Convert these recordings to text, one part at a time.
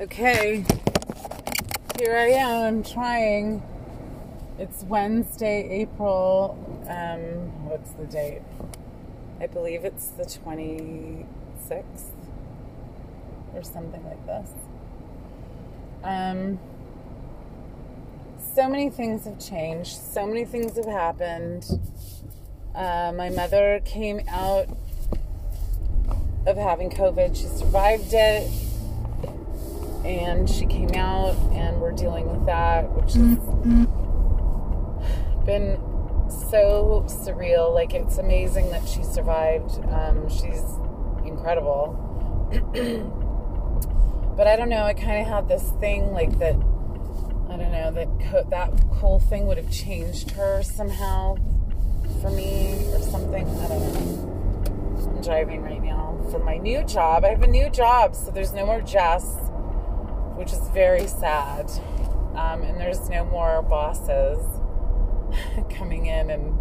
Okay, here I am I'm trying. It's Wednesday, April. Um, what's the date? I believe it's the 26th or something like this. Um, so many things have changed, so many things have happened. Uh, my mother came out of having COVID, she survived it and she came out and we're dealing with that which has been so surreal. Like it's amazing that she survived. Um, she's incredible. But i don't know i kind of had this thing like that i don't know that co- that whole thing would have changed her somehow for me or something. I don't know. I'm driving right now for my new job. I have a new job so there's no more jess which is very sad. Um, and there's no more bosses coming in and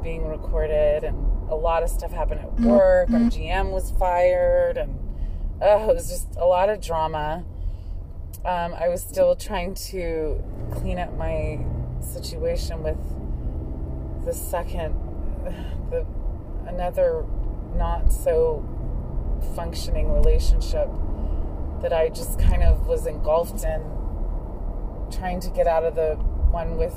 being recorded, and a lot of stuff happened at work. Our GM was fired, and oh, it was just a lot of drama. Um, I was still trying to clean up my situation with the second, the another not so functioning relationship that I just kind of was engulfed in trying to get out of the one with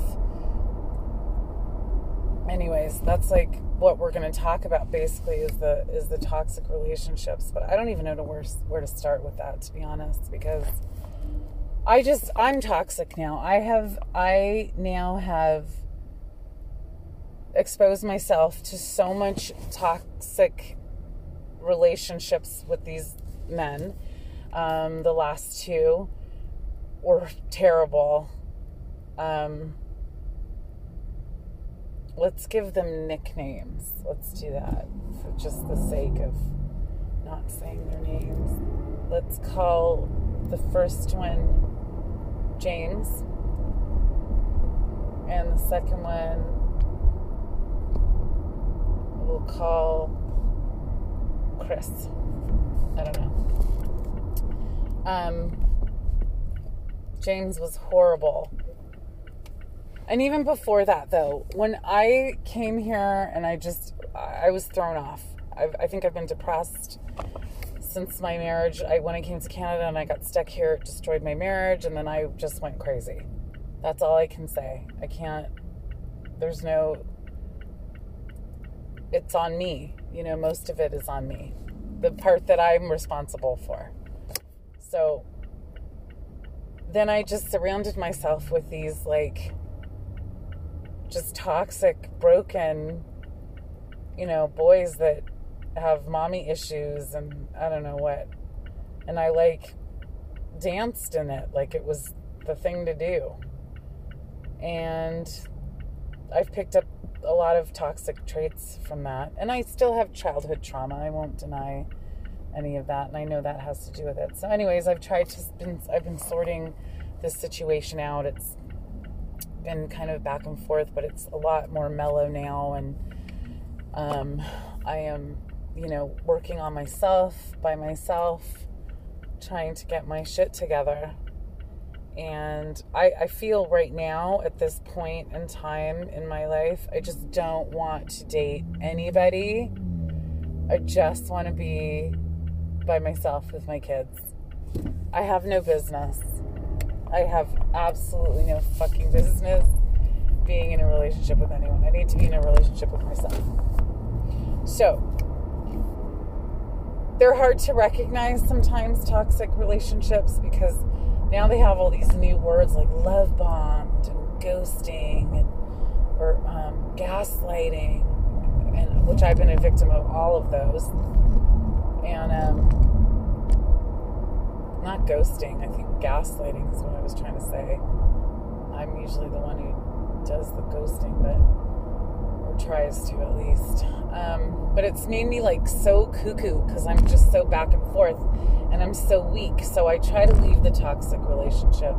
anyways that's like what we're going to talk about basically is the is the toxic relationships but I don't even know to where where to start with that to be honest because I just I'm toxic now. I have I now have exposed myself to so much toxic relationships with these men um, the last two were terrible. Um, let's give them nicknames. Let's do that for just the sake of not saying their names. Let's call the first one James, and the second one we'll call Chris. I don't know. Um, James was horrible. And even before that, though, when I came here and I just, I was thrown off. I've, I think I've been depressed since my marriage. I when I came to Canada and I got stuck here, it destroyed my marriage, and then I just went crazy. That's all I can say. I can't. There's no. It's on me. You know, most of it is on me. The part that I'm responsible for. So then I just surrounded myself with these like just toxic, broken, you know, boys that have mommy issues and I don't know what. And I like danced in it like it was the thing to do. And I've picked up a lot of toxic traits from that. And I still have childhood trauma, I won't deny any of that, and I know that has to do with it. So, anyways, I've tried to been I've been sorting this situation out. It's been kind of back and forth, but it's a lot more mellow now, and um, I am, you know, working on myself by myself, trying to get my shit together. And I, I feel right now at this point in time in my life, I just don't want to date anybody. I just want to be by myself with my kids. I have no business. I have absolutely no fucking business being in a relationship with anyone. I need to be in a relationship with myself. So, they're hard to recognize sometimes, toxic relationships, because now they have all these new words like love bombed and ghosting and, or um, gaslighting, and which I've been a victim of all of those and um, not ghosting. I think gaslighting is what I was trying to say. I'm usually the one who does the ghosting, but or tries to at least. Um, but it's made me like so cuckoo because I'm just so back and forth, and I'm so weak. So I try to leave the toxic relationship,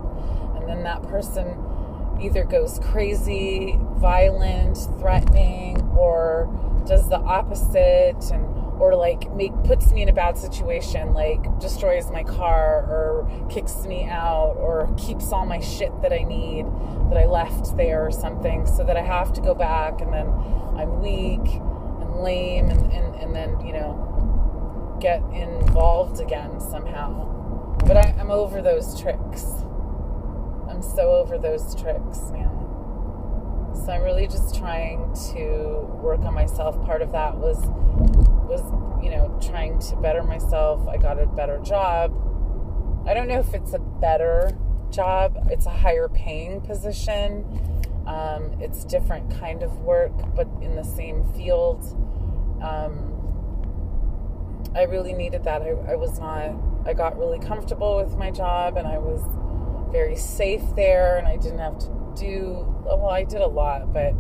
and then that person either goes crazy, violent, threatening, or does the opposite and or like make puts me in a bad situation like destroys my car or kicks me out or keeps all my shit that I need that I left there or something so that I have to go back and then I'm weak and lame and, and, and then you know get involved again somehow. But I, I'm over those tricks. I'm so over those tricks man. So I'm really just trying to work on myself. Part of that was was you know trying to better myself. I got a better job. I don't know if it's a better job. It's a higher paying position. Um, it's different kind of work, but in the same field. Um, I really needed that. I, I was not. I got really comfortable with my job, and I was very safe there, and I didn't have to do well i did a lot but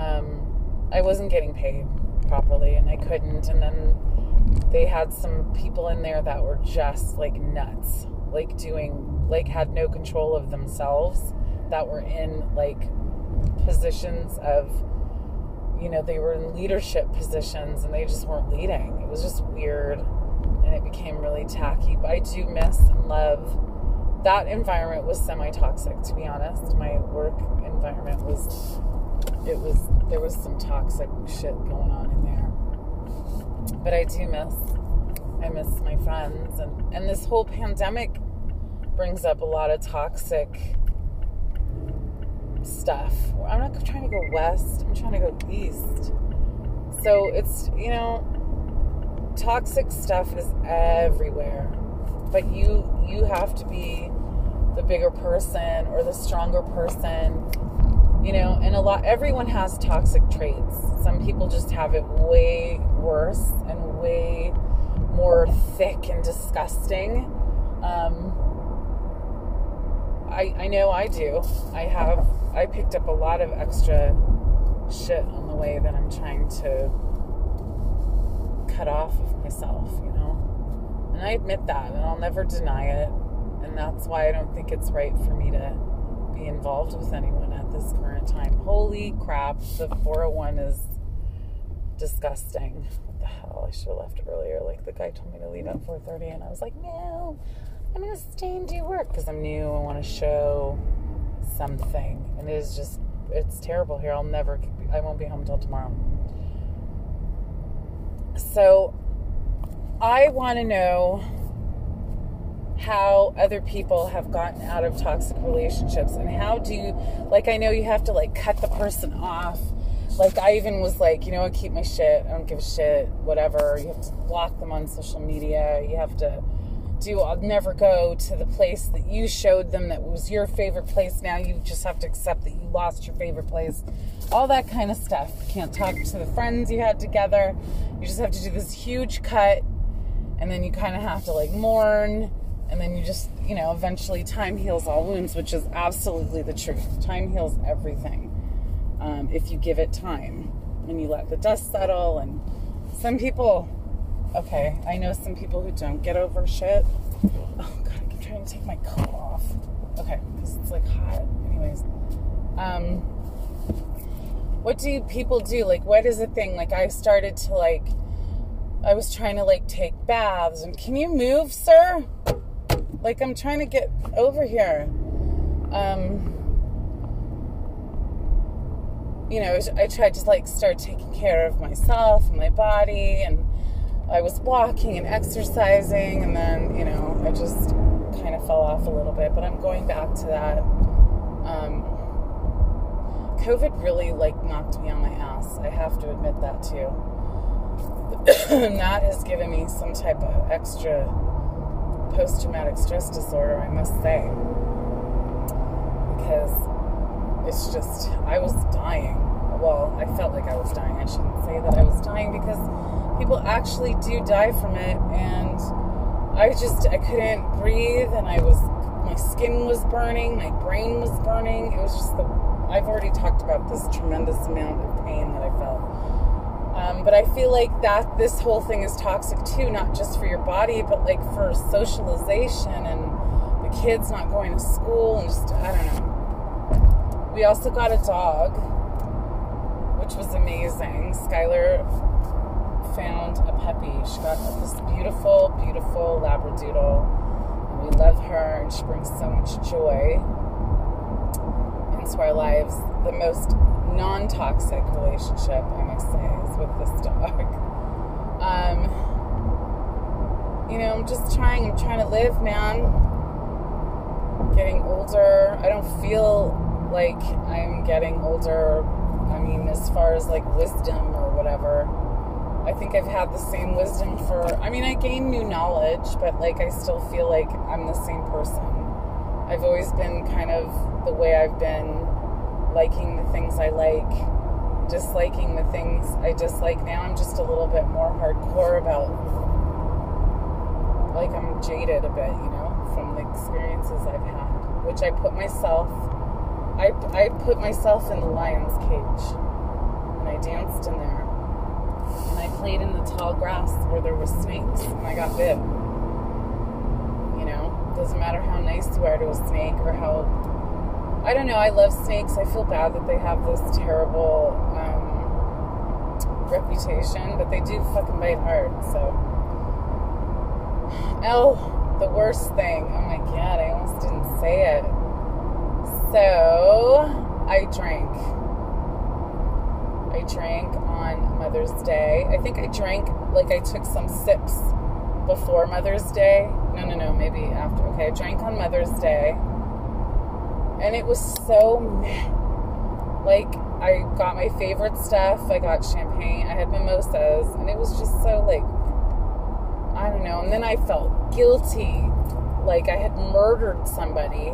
um, i wasn't getting paid properly and i couldn't. And then they had some people in there that were just like nuts. Like doing like had no control of themselves that were in like positions of you know they were in leadership positions and they just weren't leading. It was just weird and it became really tacky. But i do miss and love that environment was semi-toxic to be honest. My work environment was it was there was some toxic shit going on in there. But i do miss i miss my friends and and this whole pandemic brings up a lot of toxic stuff. I'm not trying to go west i'm trying to go east. So it's you know toxic stuff is everywhere. But you you have to be the bigger person or the stronger person you know and a lot everyone has toxic traits some people just have it way worse and way more thick and disgusting um, I, I know I do. I have I picked up a lot of extra shit on the way that I'm trying to cut off of myself, you know. And I admit that and I'll never deny it and that's why I don't think it's right for me to be involved with anyone at this current time. Holy crap, the 401 is disgusting. What the hell? I should have left earlier. Like the guy told me to leave at 4:30 and I was like, "No. I'm going to stay and do work because I'm new. I want to show something." And it is just it's terrible here. I'll never I won't be home until tomorrow. So I want to know how other people have gotten out of toxic relationships and how do you like I know you have to like cut the person off. Like I even was like, you know, I keep my shit. I don't give a shit. Whatever. You have to block them on social media. You have to do I'll never go to the place that you showed them that was your favorite place. Now you just have to accept that you lost your favorite place. All that kind of stuff. You can't talk to the friends you had together. You just have to do this huge cut and then you kind of have to like mourn and then you just, you know, eventually time heals all wounds, which is absolutely the truth. Time heals everything um, if you give it time and you let the dust settle. And some people, okay, I know some people who don't get over shit. Oh, God, i keep trying to take my coat off. Okay, because it's like hot. Anyways, um, what do people do? Like, what is a thing? Like, I started to like, I was trying to like take baths and can you move, sir? Like I'm trying to get over here. Um, you know, I tried to like start taking care of myself and my body, and I was walking and exercising, and then you know, I just kind of fell off a little bit. But I'm going back to that. Um, COVID really like knocked me on my ass. I have to admit that too. that has given me some type of extra post traumatic stress disorder, I must say. Because it's just, I was dying. Well, I felt like I was dying. I shouldn't say that I was dying because people actually do die from it. And I just, I couldn't breathe and I was, my skin was burning, my brain was burning. It was just the, I've already talked about this tremendous amount of pain that but I feel like that this whole thing is toxic too, not just for your body, but like for socialization and the kids not going to school and just, I don't know. We also got a dog, which was amazing. Skylar found a puppy. She got this beautiful, beautiful Labradoodle. And we love her, and she brings so much joy into our lives. The most non toxic relationship, I must say, with this dog. Um, you know, I'm just trying, I'm trying to live, man. Getting older. I don't feel like I'm getting older. I mean, as far as like wisdom or whatever. I think I've had the same wisdom for, I mean, I gain new knowledge, but like I still feel like I'm the same person. I've always been kind of the way I've been, liking the things I like, disliking the things I dislike. Now I'm just a little bit more hardcore about, like, I'm jaded a bit, you know, from the experiences I've had, which I put myself, I, I put myself in the lion's cage, and I danced in there and I played in the tall grass where there were snakes, and I got bit. You know, doesn't matter how nice you are to a snake or how. I don't know. I love snakes. I feel bad that they have this terrible reputation, but they do fucking bite hard. So, oh, the worst thing. Oh my god, I almost didn't say it. So, I drank. I drank on Mother's Day. I think I drank, like, I took some sips before Mother's Day. No, no, no, maybe after. Okay, I drank on Mother's Day. And it was so. Like, I got my favorite stuff. I got champagne. I had mimosas. And it was just so, like, I don't know. And then I felt guilty. Like, I had murdered somebody.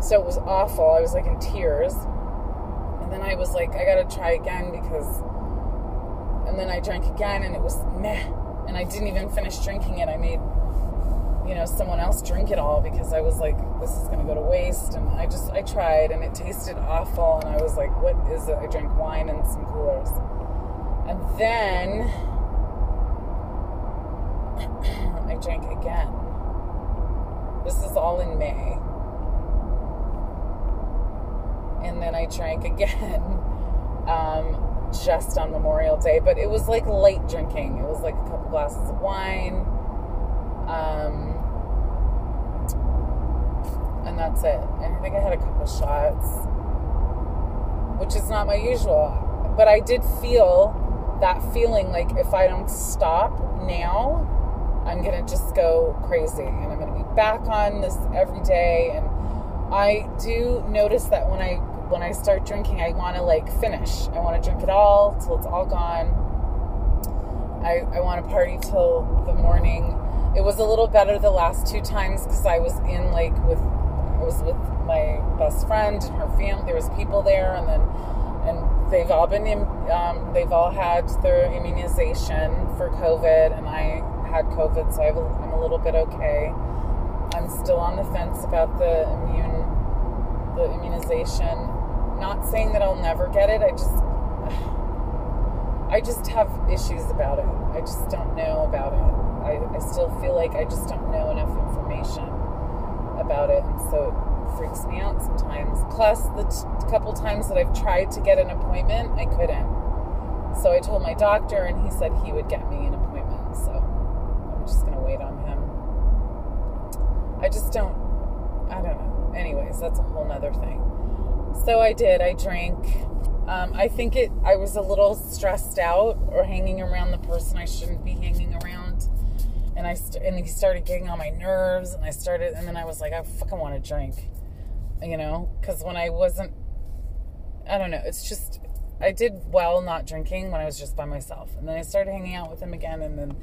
So it was awful. I was, like, in tears. And then I was like, I gotta try again because. And then I drank again and it was meh. And I didn't even finish drinking it. I made, you know, someone else drink it all because I was like, this is gonna go to waste. And I just, I tried and it tasted awful. And I was like, what is it? I drank wine and some coolers. And then I drank again. This is all in May and then I drank again um, just on Memorial Day. But it was like light drinking. It was like a couple glasses of wine. Um, and that's it. And I think I had a couple shots, which is not my usual. But I did feel that feeling like if I don't stop now, I'm going to just go crazy. And I'm going to be back on this every day. And I do notice that when I when I start drinking, I want to like finish. I want to drink it all till it's all gone. I, I want to party till the morning. It was a little better the last two times because I was in like with was with my best friend and her family. There was people there, and then and they've all been um, they've all had their immunization for COVID, and I had COVID, so I am a little bit okay. I'm still on the fence about the immune the immunization not saying that I'll never get it. I just I just have issues about it. I just don't know about it. I, I still feel like I just don't know enough information about it, and so it freaks me out sometimes. Plus, the t- couple times that I've tried to get an appointment, I couldn't. So I told my doctor, and he said he would get me an appointment. So I'm just gonna wait on him. I just don't. I don't know. Anyways, that's a whole nother thing. So I did. I drank. Um, I think it. I was a little stressed out or hanging around the person I shouldn't be hanging and I st- and he started getting on my nerves, and I started, and then I was like, I fucking want to drink, you know, because when I wasn't, I don't know. It's just I did well not drinking when I was just by myself, and then I started hanging out with him again, and then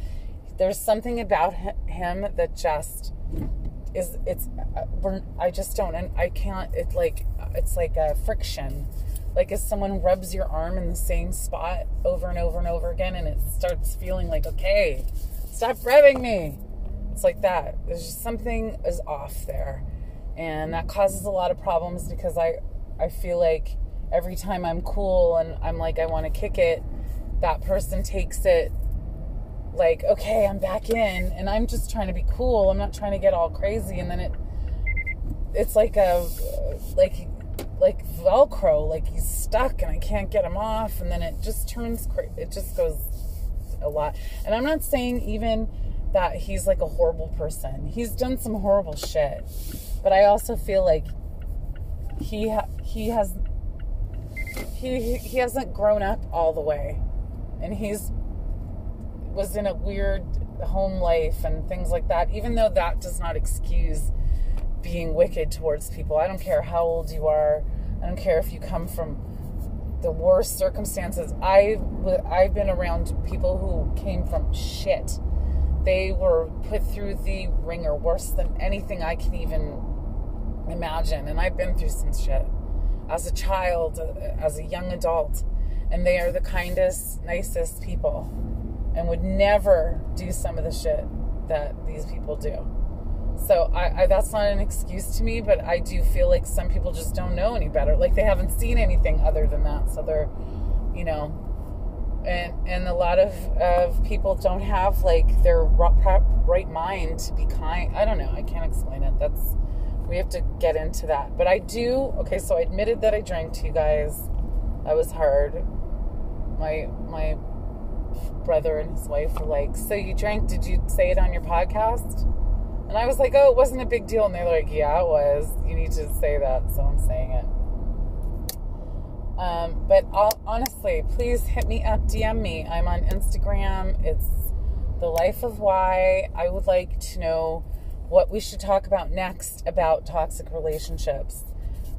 there's something about him that just is it's uh, I just don't and I can't it's like it's like a friction like if someone rubs your arm in the same spot over and over and over again and it starts feeling like okay stop rubbing me it's like that there's just something is off there and that causes a lot of problems because I I feel like every time I'm cool and I'm like I want to kick it that person takes it like, okay, I'm back in and I'm just trying to be cool. I'm not trying to get all crazy. And then it, it's like a, like, like Velcro, like he's stuck and I can't get him off. And then it just turns, cra- it just goes, a lot. And I'm not saying even that he's like a horrible person. He's done some horrible shit. But I also feel like he ha- he has he he hasn't grown up all the way. And he's was in a weird home life and things like that. Even though that does not excuse being wicked towards people. I don't care how old you are. I don't care if you come from the worst circumstances. I I've been around people who came from shit. They were put through the ringer worse than anything I can even imagine. And I've been through some shit as a child, uh, as a young adult. And they are the kindest, nicest people and would never do some of the shit that these people do. So I, I, that's not an excuse to me, but I do feel like some people just don't know any better. Like they haven't seen anything other than that. So they're, you know, and and a lot of of people don't have like their right mind to be kind. I don't know. I can't explain it. That's we have to get into that. But I do. Okay, so I admitted that I drank to you guys. That was hard. My my brother and his wife were like, "So you drank? Did you say it on your podcast?" And I was like, oh, it wasn't a big deal. And they're like, yeah, it was. You need to say that. So I'm saying it. Um, but I'll, honestly, please hit me up, DM me. I'm on Instagram. It's the life of why. I would like to know what we should talk about next about toxic relationships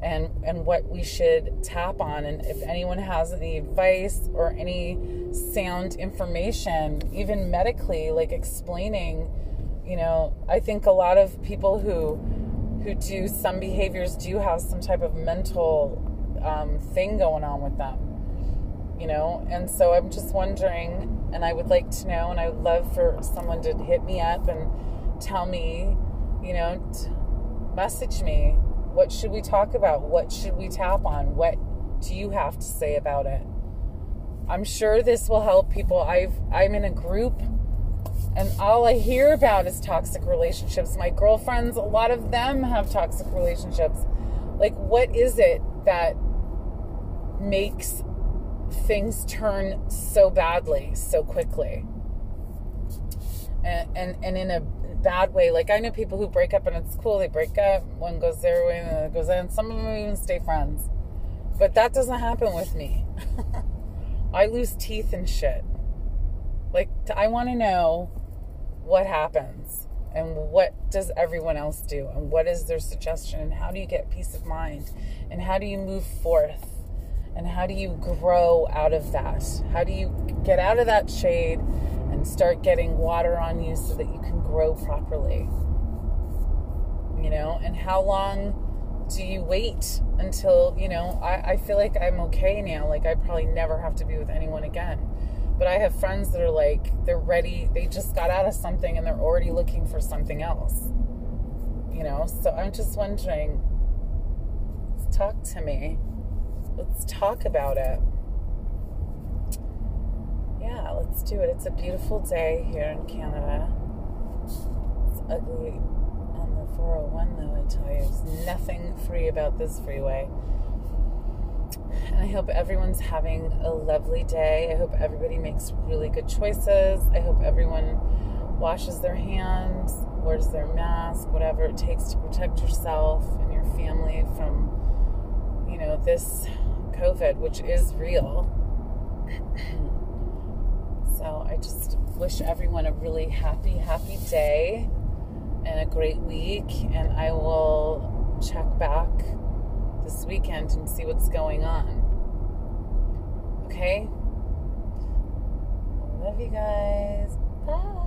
and and what we should tap on and if anyone has any advice or any sound information even medically like explaining you know, I think a lot of people who who do some behaviors do have some type of mental um, thing going on with them, you know. And so I'm just wondering, and I would like to know, and I would love for someone to hit me up and tell me, you know, message me. What should we talk about? What should we tap on? What do you have to say about it? I'm sure this will help people. I've I'm in a group and all I hear about is toxic relationships. My girlfriends, a lot of them have toxic relationships. Like, what is it that makes things turn so badly so quickly? And, and, and in a bad way. Like, I know people who break up and it's cool. They break up, one goes their way and the other goes in. Some of them even stay friends. But that doesn't happen with me. I lose teeth and shit. Like, I want to know what happens and what does everyone else do and what is their suggestion and how do you get peace of mind and how do you move forth and how do you grow out of that? How do you get out of that shade and start getting water on you so that you can grow properly? You know and how long do you wait until you know I, I feel like i'm okay now. Like i probably never have to be with anyone again but I have friends that are like, they're ready, they just got out of something and they're already looking for something else. You know, so I'm just wondering, talk to me. Let's talk about it. Yeah, let's do it. It's a beautiful day here in Canada. It's ugly on the 401, though, I tell you. There's nothing free about this freeway. And I hope everyone's having a lovely day. I hope everybody makes really good choices. I hope everyone washes their hands, wears their mask, whatever it takes to protect yourself and your family from, you know, this COVID, which is real. so I just wish everyone a really happy, happy day and a great week. And I will check back this weekend and see what's going on. Okay? Love you guys. Bye.